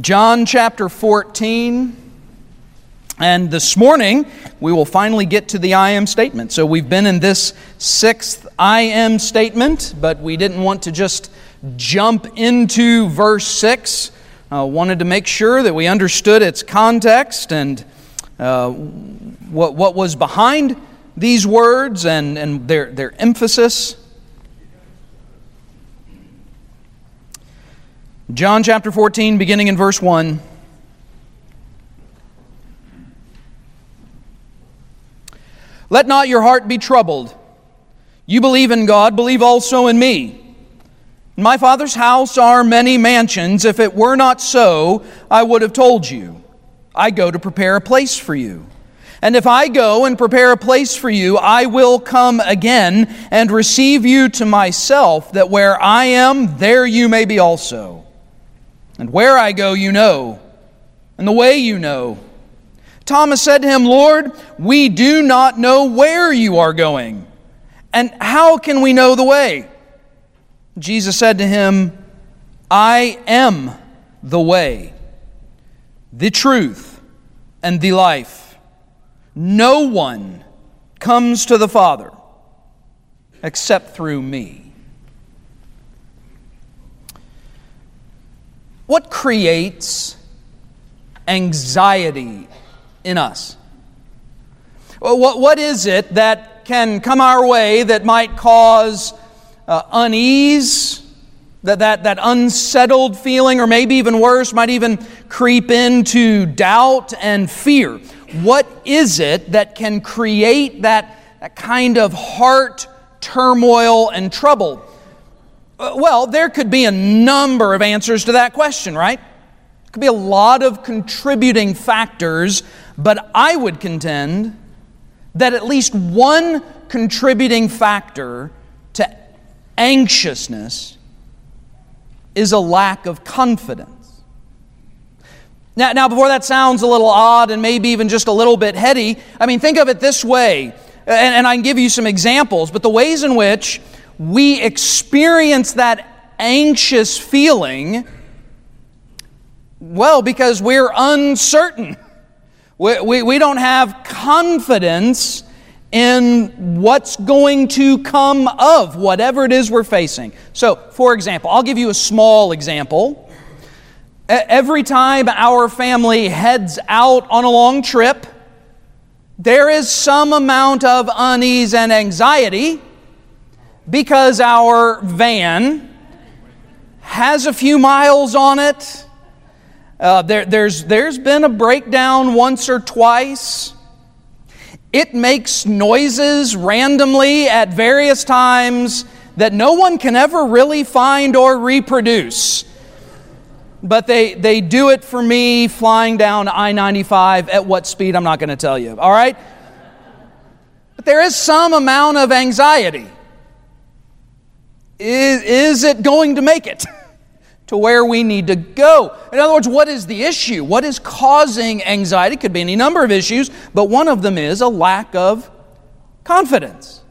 John chapter 14. And this morning, we will finally get to the I am statement. So we've been in this sixth I am statement, but we didn't want to just jump into verse 6. Uh, wanted to make sure that we understood its context and uh, what, what was behind these words and, and their, their emphasis. John chapter 14, beginning in verse 1. Let not your heart be troubled. You believe in God, believe also in me. In my Father's house are many mansions. If it were not so, I would have told you. I go to prepare a place for you. And if I go and prepare a place for you, I will come again and receive you to myself, that where I am, there you may be also. And where I go, you know, and the way you know. Thomas said to him, Lord, we do not know where you are going, and how can we know the way? Jesus said to him, I am the way, the truth, and the life. No one comes to the Father except through me. What creates anxiety in us? What, what is it that can come our way that might cause uh, unease, that, that, that unsettled feeling, or maybe even worse, might even creep into doubt and fear? What is it that can create that, that kind of heart turmoil and trouble? Uh, well, there could be a number of answers to that question, right? There could be a lot of contributing factors, but I would contend that at least one contributing factor to anxiousness is a lack of confidence. Now, now, before that sounds a little odd and maybe even just a little bit heady, I mean, think of it this way, and, and I can give you some examples, but the ways in which we experience that anxious feeling, well, because we're uncertain. We, we, we don't have confidence in what's going to come of whatever it is we're facing. So, for example, I'll give you a small example. Every time our family heads out on a long trip, there is some amount of unease and anxiety because our van has a few miles on it. Uh, there, there's, there's been a breakdown once or twice. It makes noises randomly at various times that no one can ever really find or reproduce. But they, they do it for me flying down I 95 at what speed, I'm not going to tell you, all right? But there is some amount of anxiety. Is, is it going to make it to where we need to go? In other words, what is the issue? What is causing anxiety? It could be any number of issues, but one of them is a lack of confidence.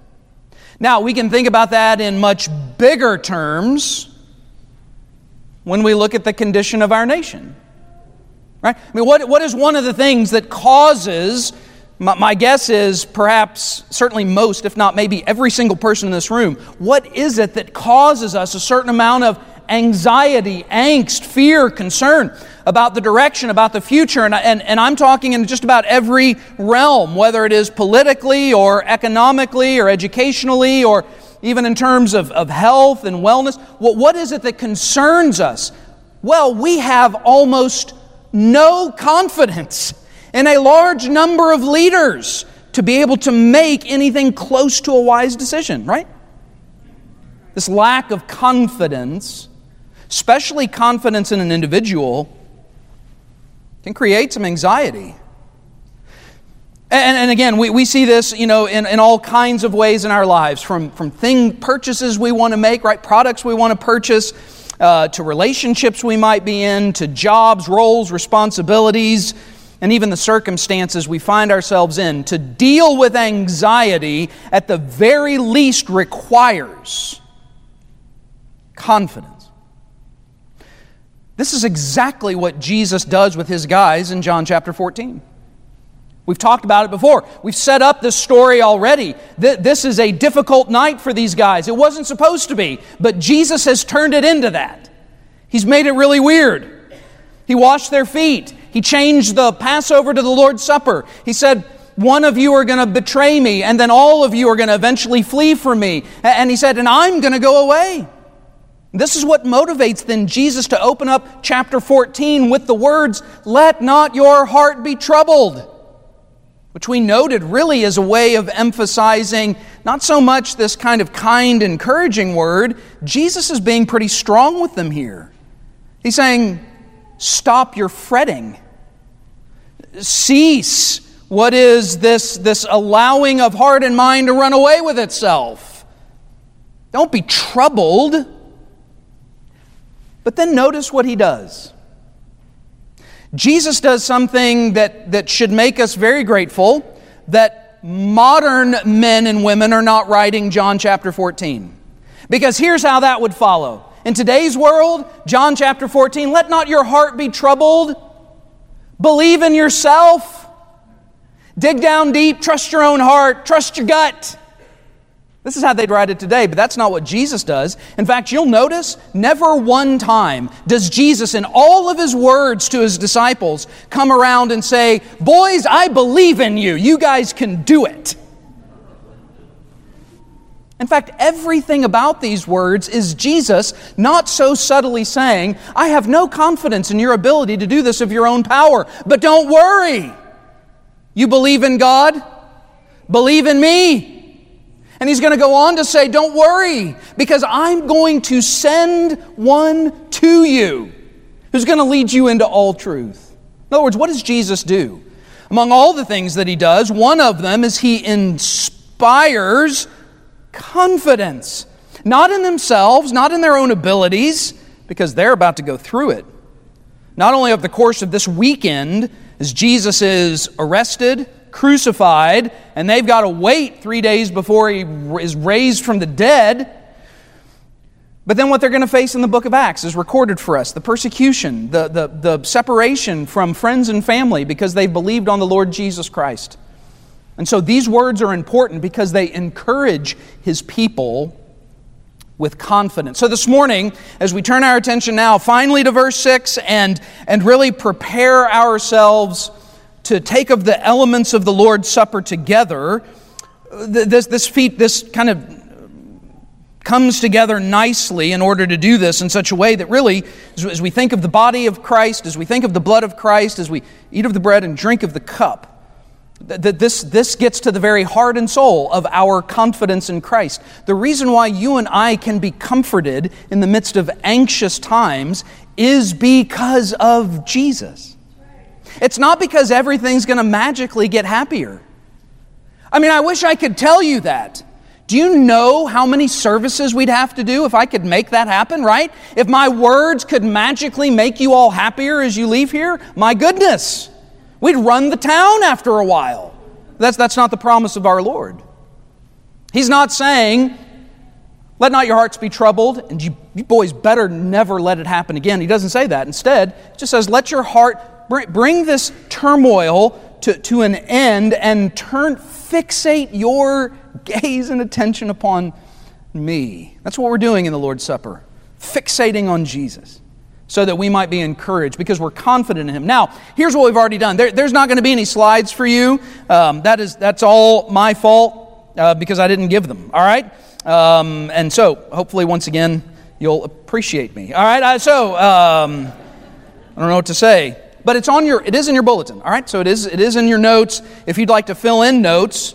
Now, we can think about that in much bigger terms when we look at the condition of our nation. Right? I mean, what, what is one of the things that causes my, my, guess is perhaps, certainly most, if not maybe every single person in this room, what is it that causes us a certain amount of anxiety, angst, fear, concern about the direction, about the future? And, and, and I'm talking in just about every realm, whether it is politically or economically or educationally or even in terms of, of health and wellness. What, what is it that concerns us? Well, we have almost no confidence and a large number of leaders to be able to make anything close to a wise decision, right? This lack of confidence, especially confidence in an individual, can create some anxiety. And, and, again, we, we see this, you know, in, in all kinds of ways in our lives, from, from thing purchases we want to make, right? Products we want to purchase, uh, to relationships we might be in, to jobs, roles, responsibilities, and even the circumstances we find ourselves in, to deal with anxiety at the very least requires confidence. This is exactly what Jesus does with his guys in John chapter 14. We've talked about it before. We've set up this story already. This is a difficult night for these guys. It wasn't supposed to be, but Jesus has turned it into that. He's made it really weird. He washed their feet. He changed the Passover to the Lord's Supper. He said, One of you are going to betray me, and then all of you are going to eventually flee from me. And he said, And I'm going to go away. This is what motivates then Jesus to open up chapter 14 with the words, Let not your heart be troubled which we noted really is a way of emphasizing not so much this kind of kind, encouraging word. Jesus is being pretty strong with them here. He's saying, Stop your fretting. Cease what is this, this allowing of heart and mind to run away with itself. Don't be troubled. But then notice what he does. Jesus does something that, that should make us very grateful that modern men and women are not writing John chapter 14. Because here's how that would follow. In today's world, John chapter 14, let not your heart be troubled. Believe in yourself. Dig down deep, trust your own heart, trust your gut. This is how they'd write it today, but that's not what Jesus does. In fact, you'll notice never one time does Jesus, in all of his words to his disciples, come around and say, Boys, I believe in you. You guys can do it. In fact, everything about these words is Jesus not so subtly saying, I have no confidence in your ability to do this of your own power, but don't worry. You believe in God? Believe in me. And he's going to go on to say, Don't worry, because I'm going to send one to you who's going to lead you into all truth. In other words, what does Jesus do? Among all the things that he does, one of them is he inspires confidence. Not in themselves, not in their own abilities, because they're about to go through it. Not only over the course of this weekend, as Jesus is arrested, crucified, and they've got to wait three days before he is raised from the dead. But then what they're going to face in the book of Acts is recorded for us the persecution, the, the, the separation from friends and family because they've believed on the Lord Jesus Christ. And so these words are important because they encourage his people with confidence. So this morning, as we turn our attention now finally to verse 6 and, and really prepare ourselves to take of the elements of the Lord's Supper together, this, this feat, this kind of comes together nicely in order to do this in such a way that really, as we think of the body of Christ, as we think of the blood of Christ, as we eat of the bread and drink of the cup, this, this gets to the very heart and soul of our confidence in Christ. The reason why you and I can be comforted in the midst of anxious times is because of Jesus. It's not because everything's going to magically get happier. I mean, I wish I could tell you that. Do you know how many services we'd have to do if I could make that happen, right? If my words could magically make you all happier as you leave here, my goodness, we'd run the town after a while. That's, that's not the promise of our Lord. He's not saying, let not your hearts be troubled, and you, you boys better never let it happen again. He doesn't say that. Instead, he just says, let your heart bring this turmoil to, to an end and turn, fixate your gaze and attention upon me. That's what we're doing in the Lord's Supper, fixating on Jesus so that we might be encouraged because we're confident in him. Now here's what we've already done. There, there's not going to be any slides for you. Um, that is that's all my fault uh, because i didn't give them all right? Um, and so hopefully once again you'll appreciate me all right? Uh, so um, i don't know what to say but it's on your, it is in your bulletin, all right? So it is, it is in your notes. If you'd like to fill in notes,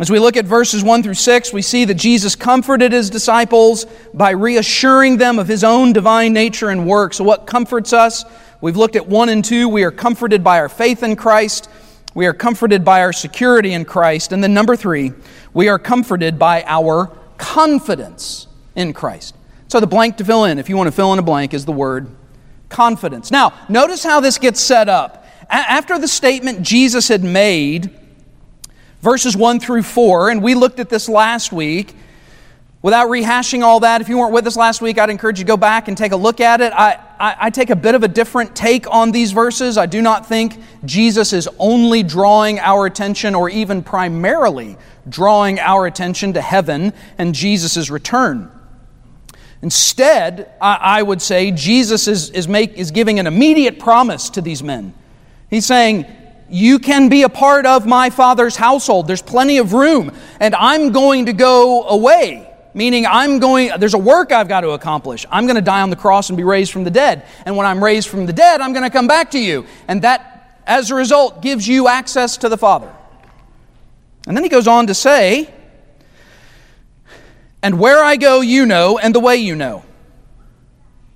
as we look at verses 1 through 6, we see that Jesus comforted his disciples by reassuring them of his own divine nature and work. So, what comforts us? We've looked at 1 and 2. We are comforted by our faith in Christ. We are comforted by our security in Christ. And then, number 3, we are comforted by our confidence in Christ. So, the blank to fill in, if you want to fill in a blank, is the word confidence. Now, notice how this gets set up. A- after the statement Jesus had made, verses 1 through 4, and we looked at this last week. Without rehashing all that, if you weren't with us last week, I'd encourage you to go back and take a look at it. I, I, I, take a bit of a different take on these verses. I do not think Jesus is only drawing our attention or even primarily drawing our attention to heaven and Jesus' return. Instead, I, I would say Jesus is, is, make, is giving an immediate promise to these men. He's saying, You can be a part of my Father's household. There's plenty of room, and I'm going to go away meaning I'm going, there's a work I've got to accomplish. I'm going to die on the cross and be raised from the dead. And when I'm raised from the dead, I'm going to come back to you. And that, as a result, gives you access to the Father. And then he goes on to say, And where I go, you know, and the way you know.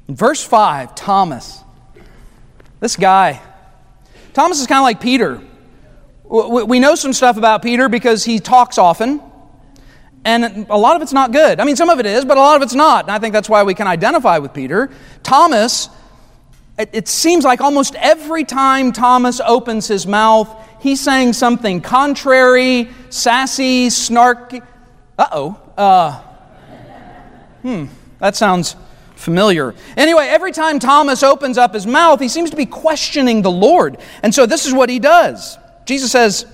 In verse 5, Thomas. This guy. Thomas is kind of like Peter. We know some stuff about Peter because he talks often, and a lot of it's not good. I mean, some of it is, but a lot of it's not. And I think that's why we can identify with Peter. Thomas, it, seems like almost every time Thomas opens his mouth, he's saying something contrary, sassy, snarky. Uh-oh. Uh Hmm, that sounds familiar. Anyway, every time Thomas opens up his mouth, he seems to be questioning the Lord. And so this is what he does. Jesus says,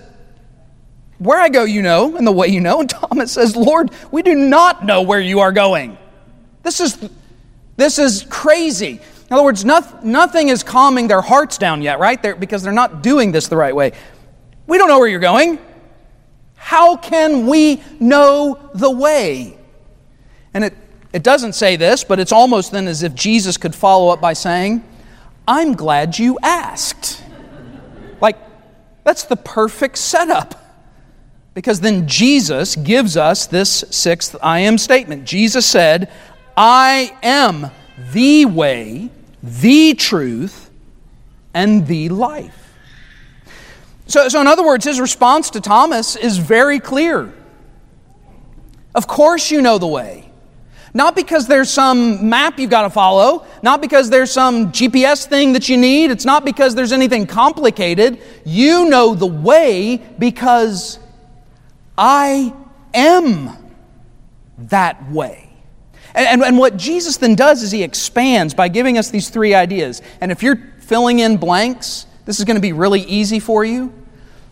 Where I go, you know, and the way you know. And Thomas says, Lord, we do not know where you are going. This is, this is crazy. In other words, nothing is calming their hearts down yet, right? They're, because they're not doing this the right way. We don't know where you're going. How can we know the way? And it, it doesn't say this, but it's almost then as if Jesus could follow up by saying, I'm glad you asked. like, that's the perfect setup. Because then Jesus gives us this sixth I am statement. Jesus said, I am the way, the truth, and the life. So, so, in other words, his response to Thomas is very clear. Of course, you know the way. Not because there's some map you've got to follow, not because there's some GPS thing that you need, it's not because there's anything complicated. You know the way because I am that way. And, and, and what Jesus then does is he expands by giving us these three ideas. And if you're filling in blanks, this is going to be really easy for you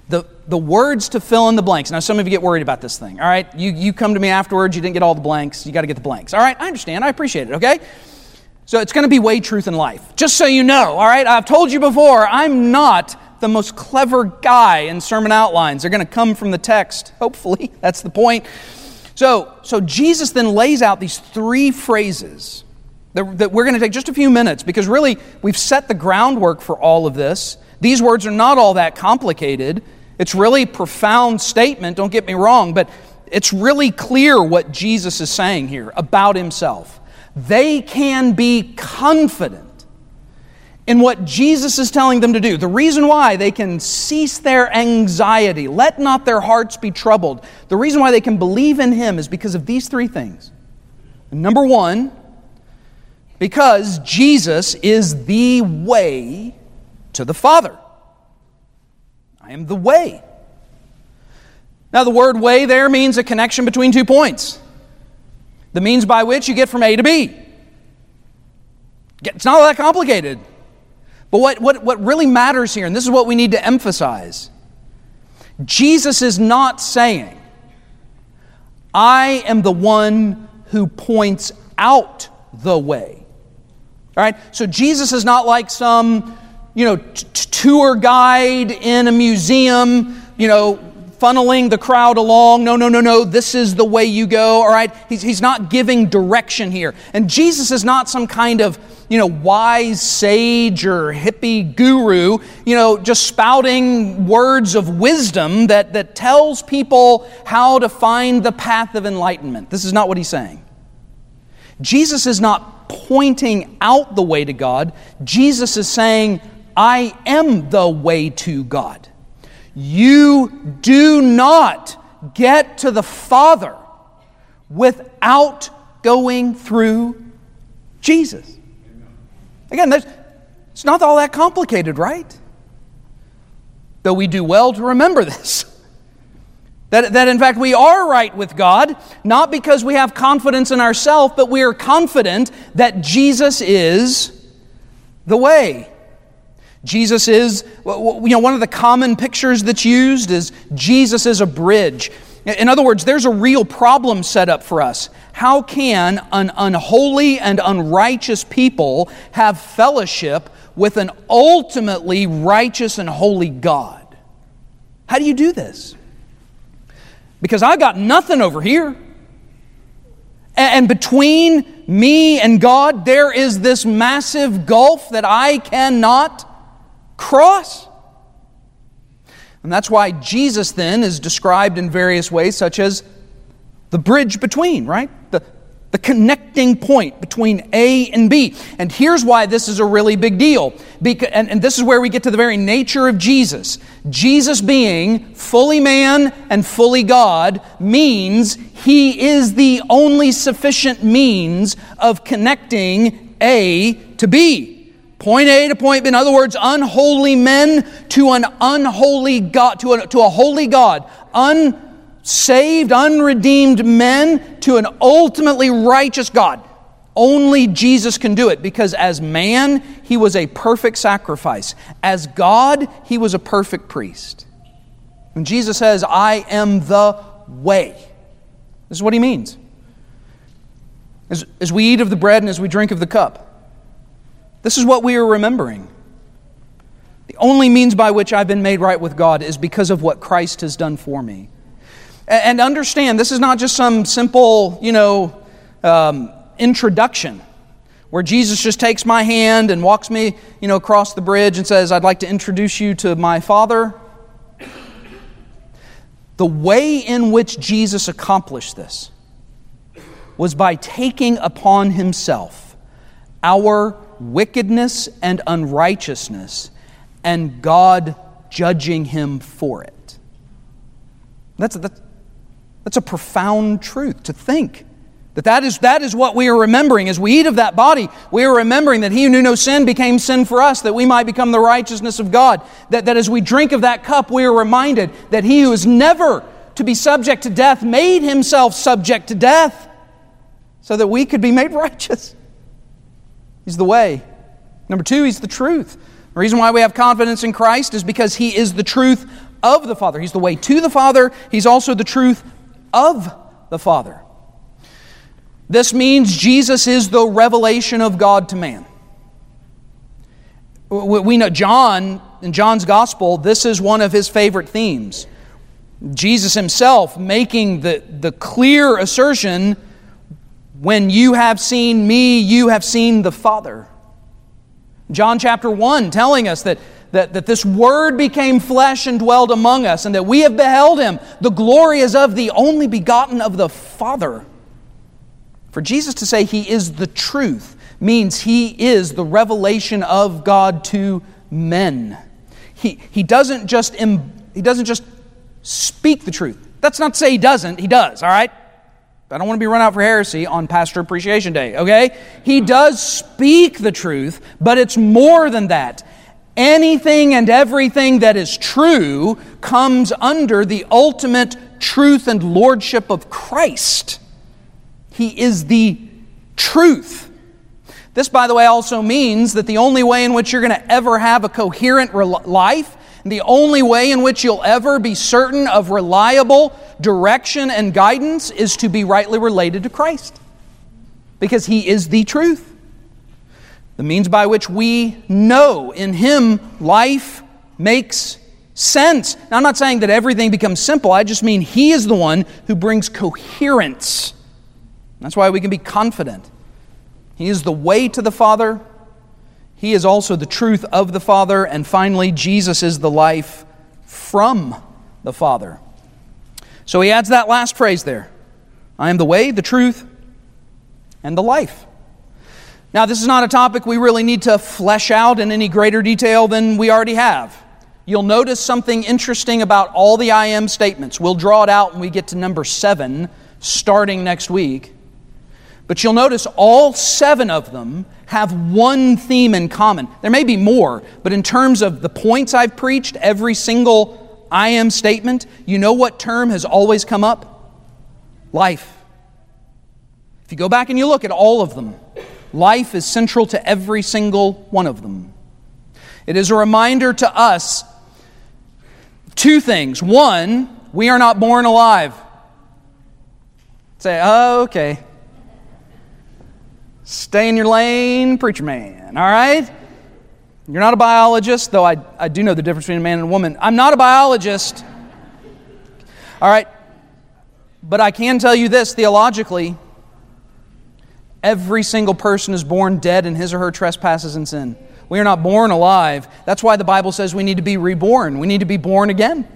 the, the words to fill in the blanks. Now, some of you get worried about this thing, all right? You, you come to me afterwards, you didn't get all the blanks, you got to get the blanks. All right, I understand, I appreciate it, okay? So it's going to be way, truth, and life. Just so you know, all right? I've told you before, I'm not the most clever guy in sermon outlines. They're going to come from the text, hopefully. That's the point. So, so Jesus then lays out these three phrases that, that we're going to take just a few minutes because really we've set the groundwork for all of this. These words are not all that complicated. It's really profound statement, don't get me wrong, but it's really clear what Jesus is saying here about himself. They can be confident in what Jesus is telling them to do. The reason why they can cease their anxiety, let not their hearts be troubled, the reason why they can believe in him is because of these three things. Number one, because Jesus is the way to the Father. I am the way. Now, the word way there means a connection between two points. The means by which you get from A to B. It's not that complicated. But what, what, what really matters here, and this is what we need to emphasize Jesus is not saying, I am the one who points out the way. All right? So Jesus is not like some you know, t- tour guide in a museum, you know, funneling the crowd along. No, no, no, no, this is the way you go, all right? He's, he's not giving direction here. And Jesus is not some kind of, you know, wise sage or hippie guru, you know, just spouting words of wisdom that, that tells people how to find the path of enlightenment. This is not what he's saying. Jesus is not pointing out the way to God. Jesus is saying, I am the way to God. You do not get to the Father without going through Jesus. Again, it's not all that complicated, right? Though we do well to remember this. That, that in fact we are right with God, not because we have confidence in ourselves, but we are confident that Jesus is the way. Jesus is, you know, one of the common pictures that's used is Jesus is a bridge. In other words, there's a real problem set up for us. How can an unholy and unrighteous people have fellowship with an ultimately righteous and holy God? How do you do this? Because I got nothing over here. And between me and God, there is this massive gulf that I cannot cross. And that's why Jesus then is described in various ways, such as the bridge between, right? The, the connecting point between A and B. And here's why this is a really big deal. Because, and, and this is where we get to the very nature of Jesus. Jesus being fully man and fully God means he is the only sufficient means of connecting A to B. Point A to point B. In other words, unholy men to an unholy God, to a, to a holy God. Unsaved, unredeemed men to an ultimately righteous God. Only Jesus can do it because as man, he was a perfect sacrifice. As God, he was a perfect priest. When Jesus says, I am the way, this is what he means. As, as we eat of the bread and as we drink of the cup, this is what we are remembering. The only means by which I've been made right with God is because of what Christ has done for me. And understand, this is not just some simple, you know, um, introduction where Jesus just takes my hand and walks me, you know, across the bridge and says, I'd like to introduce you to my Father. The way in which Jesus accomplished this was by taking upon himself our wickedness and unrighteousness, and God judging him for it. That's a, that's a profound truth to think. That, that, is, that is what we are remembering. As we eat of that body, we are remembering that he who knew no sin became sin for us, that we might become the righteousness of God. That, that as we drink of that cup, we are reminded that he who is never to be subject to death made himself subject to death so that we could be made righteous. He's the way. Number two, He's the truth. The reason why we have confidence in Christ is because He is the truth of the Father. He's the way to the Father, He's also the truth of the Father. This means Jesus is the revelation of God to man. We know John, in John's gospel, this is one of his favorite themes. Jesus himself making the, the clear assertion when you have seen me, you have seen the Father. John chapter 1 telling us that, that, that this Word became flesh and dwelled among us, and that we have beheld Him. The glory is of the only begotten of the Father. For Jesus to say He is the truth means He is the revelation of God to men. He, he, doesn't just, he doesn't just speak the truth. That's not to say He doesn't, He does, all right? I don't want to be run out for heresy on Pastor Appreciation Day, okay? He does speak the truth, but it's more than that. Anything and everything that is true comes under the ultimate truth and lordship of Christ. He is the truth. This, by the way, also means that the only way in which you're going to ever have a coherent life the only way in which you'll ever be certain of reliable direction and guidance is to be rightly related to Christ. Because He is the truth. The means by which we know in Him life makes sense. Now, I'm not saying that everything becomes simple, I just mean He is the one who brings coherence. That's why we can be confident. He is the way to the Father, he is also the truth of the Father. And finally, Jesus is the life from the Father. So he adds that last phrase there I am the way, the truth, and the life. Now, this is not a topic we really need to flesh out in any greater detail than we already have. You'll notice something interesting about all the I am statements. We'll draw it out when we get to number seven, starting next week. But you'll notice all seven of them have one theme in common. There may be more, but in terms of the points I've preached, every single I am statement, you know what term has always come up? Life. If you go back and you look at all of them, Life is central to every single one of them. It is a reminder to us two things. One, we are not born alive. Say, oh, okay. Stay in your lane, preacher man, all right? You're not a biologist, though I, I do know the difference between a man and a woman. I'm not a biologist. All right? But I can tell you this theologically every single person is born dead in his or her trespasses and sin. We are not born alive. That's why the Bible says we need to be reborn. We need to be born again.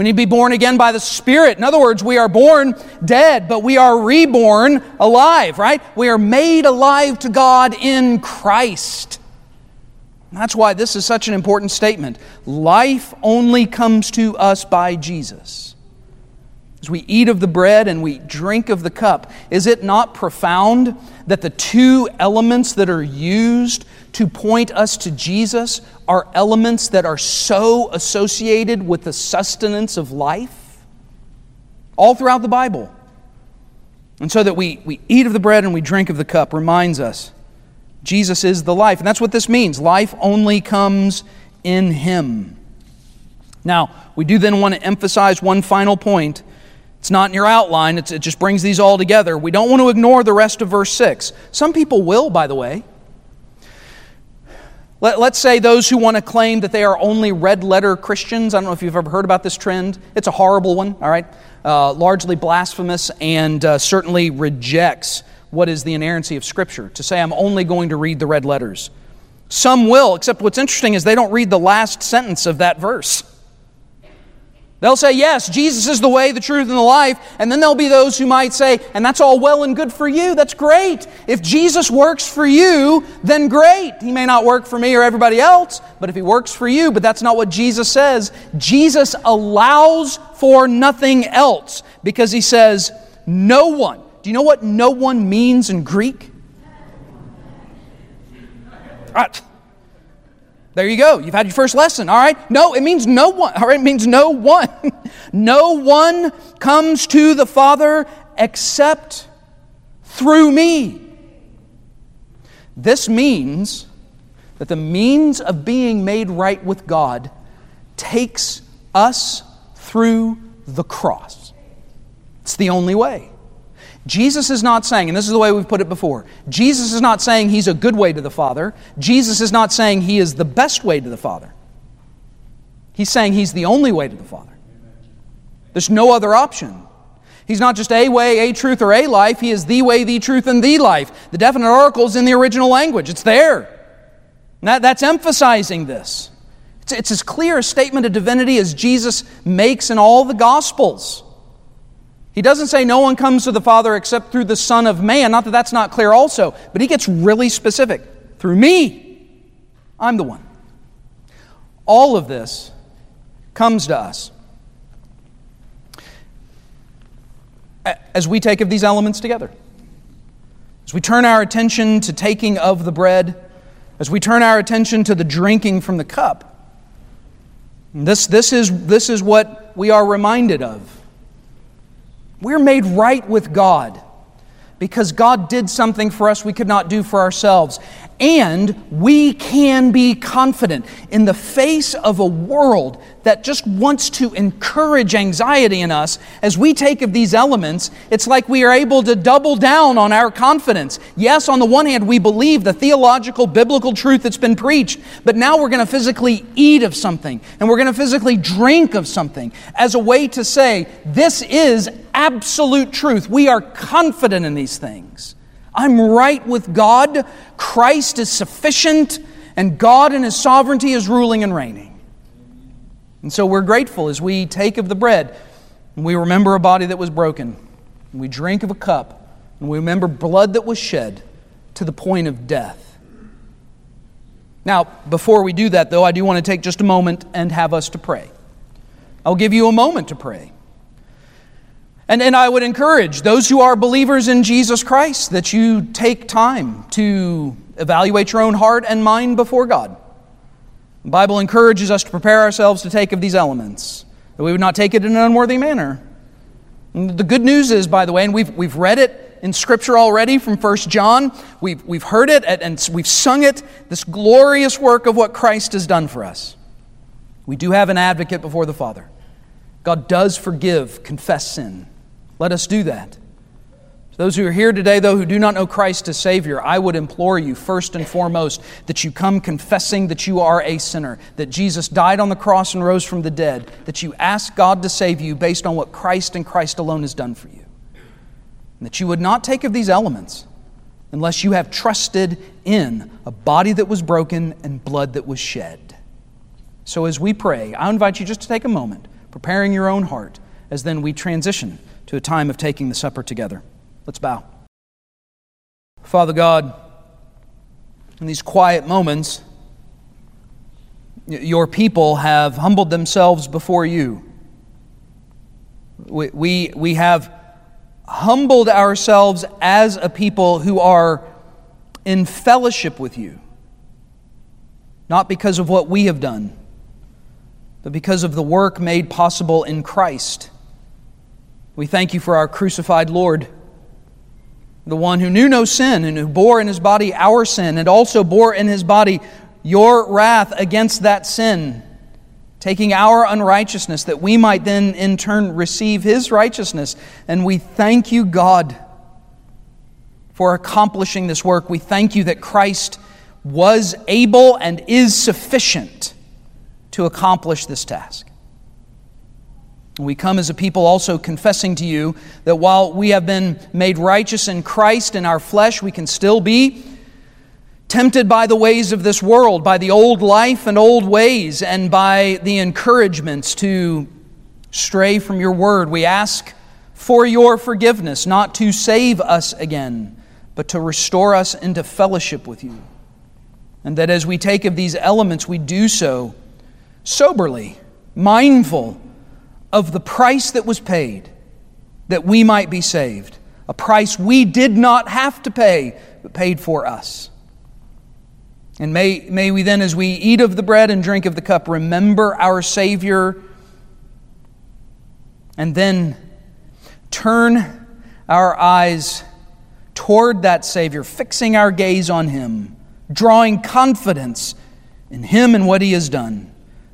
We need to be born again by the Spirit. In other words, we are born dead, but we are reborn alive, right? We are made alive to God in Christ. That's why this is such an important statement. Life only comes to us by Jesus. As we eat of the bread and we drink of the cup, is it not profound that the two elements that are used to point us to Jesus are elements that are so associated with the sustenance of life? All throughout the Bible. And so that we, we eat of the bread and we drink of the cup reminds us Jesus is the life. And that's what this means. Life only comes in Him. Now, we do then want to emphasize one final point. It's not in your outline, it's, it just brings these all together. We don't want to ignore the rest of verse 6. Some people will, by the way. Let, us say those who want to claim that they are only red letter Christians. I don't know if you've ever heard about this trend. It's a horrible one, all right? Uh, largely blasphemous and uh, certainly rejects what is the inerrancy of Scripture, to say I'm only going to read the red letters. Some will, except what's interesting is they don't read the last sentence of that verse. They'll say, Yes, Jesus is the way, the truth, and the life. And then there'll be those who might say, And that's all well and good for you. That's great. If Jesus works for you, then great. He may not work for me or everybody else, but if he works for you, but that's not what Jesus says. Jesus allows for nothing else because he says, No one do you know what no one means in Greek? Right. There you go. You've had your first lesson. All right. No, it means no one. All right. It means no one. no one comes to the Father except through me. This means that the means of being made right with God takes us through the cross. It's the only way. Jesus is not saying, and this is the way we've put it before, Jesus is not saying he's a good way to the Father. Jesus is not saying he is the best way to the Father. He's saying he's the only way to the Father. There's no other option. He's not just a way, a truth, or a life. He is the way, the truth, and the life. The definite article is in the original language, it's there. That, that's emphasizing this. It's, it's as clear a statement of divinity as Jesus makes in all the Gospels. He doesn't say no one comes to the Father except through the Son of Man. Not that that's not clear also, but he gets really specific. Through me, I'm the one. All of this comes to us as we take of these elements together. As we turn our attention to taking of the bread, as we turn our attention to the drinking from the cup, this, this, is, this is what we are reminded of we're made right with God because God did something for us we could not do for ourselves. And we can be confident in the face of a world that just wants to encourage anxiety in us. As we take of these elements, it's like we are able to double down on our confidence. Yes, on the one hand, we believe the theological, biblical truth that's been preached, but now we're going to physically eat of something and we're going to physically drink of something as a way to say, this is absolute truth. We are confident in these things. I'm right with God, Christ is sufficient, and God in His sovereignty is ruling and reigning. And so we're grateful as we take of the bread and we remember a body that was broken, and we drink of a cup, and we remember blood that was shed to the point of death. Now, before we do that, though, I do want to take just a moment and have us to pray. I'll give you a moment to pray. And, and I would encourage those who are believers in Jesus Christ that you take time to evaluate your own heart and mind before God. The Bible encourages us to prepare ourselves to take of these elements, that we would not take it in an unworthy manner. And the good news is, by the way, and we've, we've read it in Scripture already from 1 John. We've, we've heard it and we've sung it, this glorious work of what Christ has done for us. We do have an advocate before the Father. God does forgive, confess sin. Let us do that. To those who are here today, though, who do not know Christ as Savior, I would implore you, first and foremost, that you come confessing that you are a sinner, that Jesus died on the cross and rose from the dead, that you ask God to save you based on what Christ and Christ alone has done for you. And that you would not take of these elements unless you have trusted in a body that was broken and blood that was shed. So as we pray, I invite you just to take a moment, preparing your own heart, as then we transition to a time of taking the supper together. Let's bow. Father God, in these quiet moments, your people have humbled themselves before you. We, we, we have humbled ourselves as a people who are in fellowship with you, not because of what we have done, but because of the work made possible in Christ. We thank you for our crucified Lord the one who knew no sin and who bore in his body our sin and also bore in his body your wrath against that sin, taking our unrighteousness that we might then in turn receive his righteousness. And we thank you, God, for accomplishing this work. We thank you that Christ was able and is sufficient to accomplish this task. We come as a people also confessing to you that while we have been made righteous in Christ in our flesh, we can still be tempted by the ways of this world, by the old life and old ways, and by the encouragements to stray from your word. We ask for your forgiveness, not to save us again, but to restore us into fellowship with you. And that as we take of these elements, we do so soberly, mindful of the price that was paid that we might be saved. A price we did not have to pay, but paid for us. And may, may we then, as we eat of the bread and drink of the cup, remember our Savior and then turn our eyes toward that Savior, fixing our gaze on Him, drawing confidence in Him and what He has done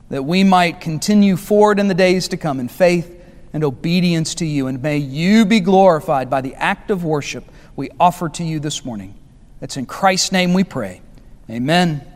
that we might continue forward in the days to come in faith and obedience to you. And may you be glorified by the act of worship we offer to you this morning. It's in Christ's name we pray. Amen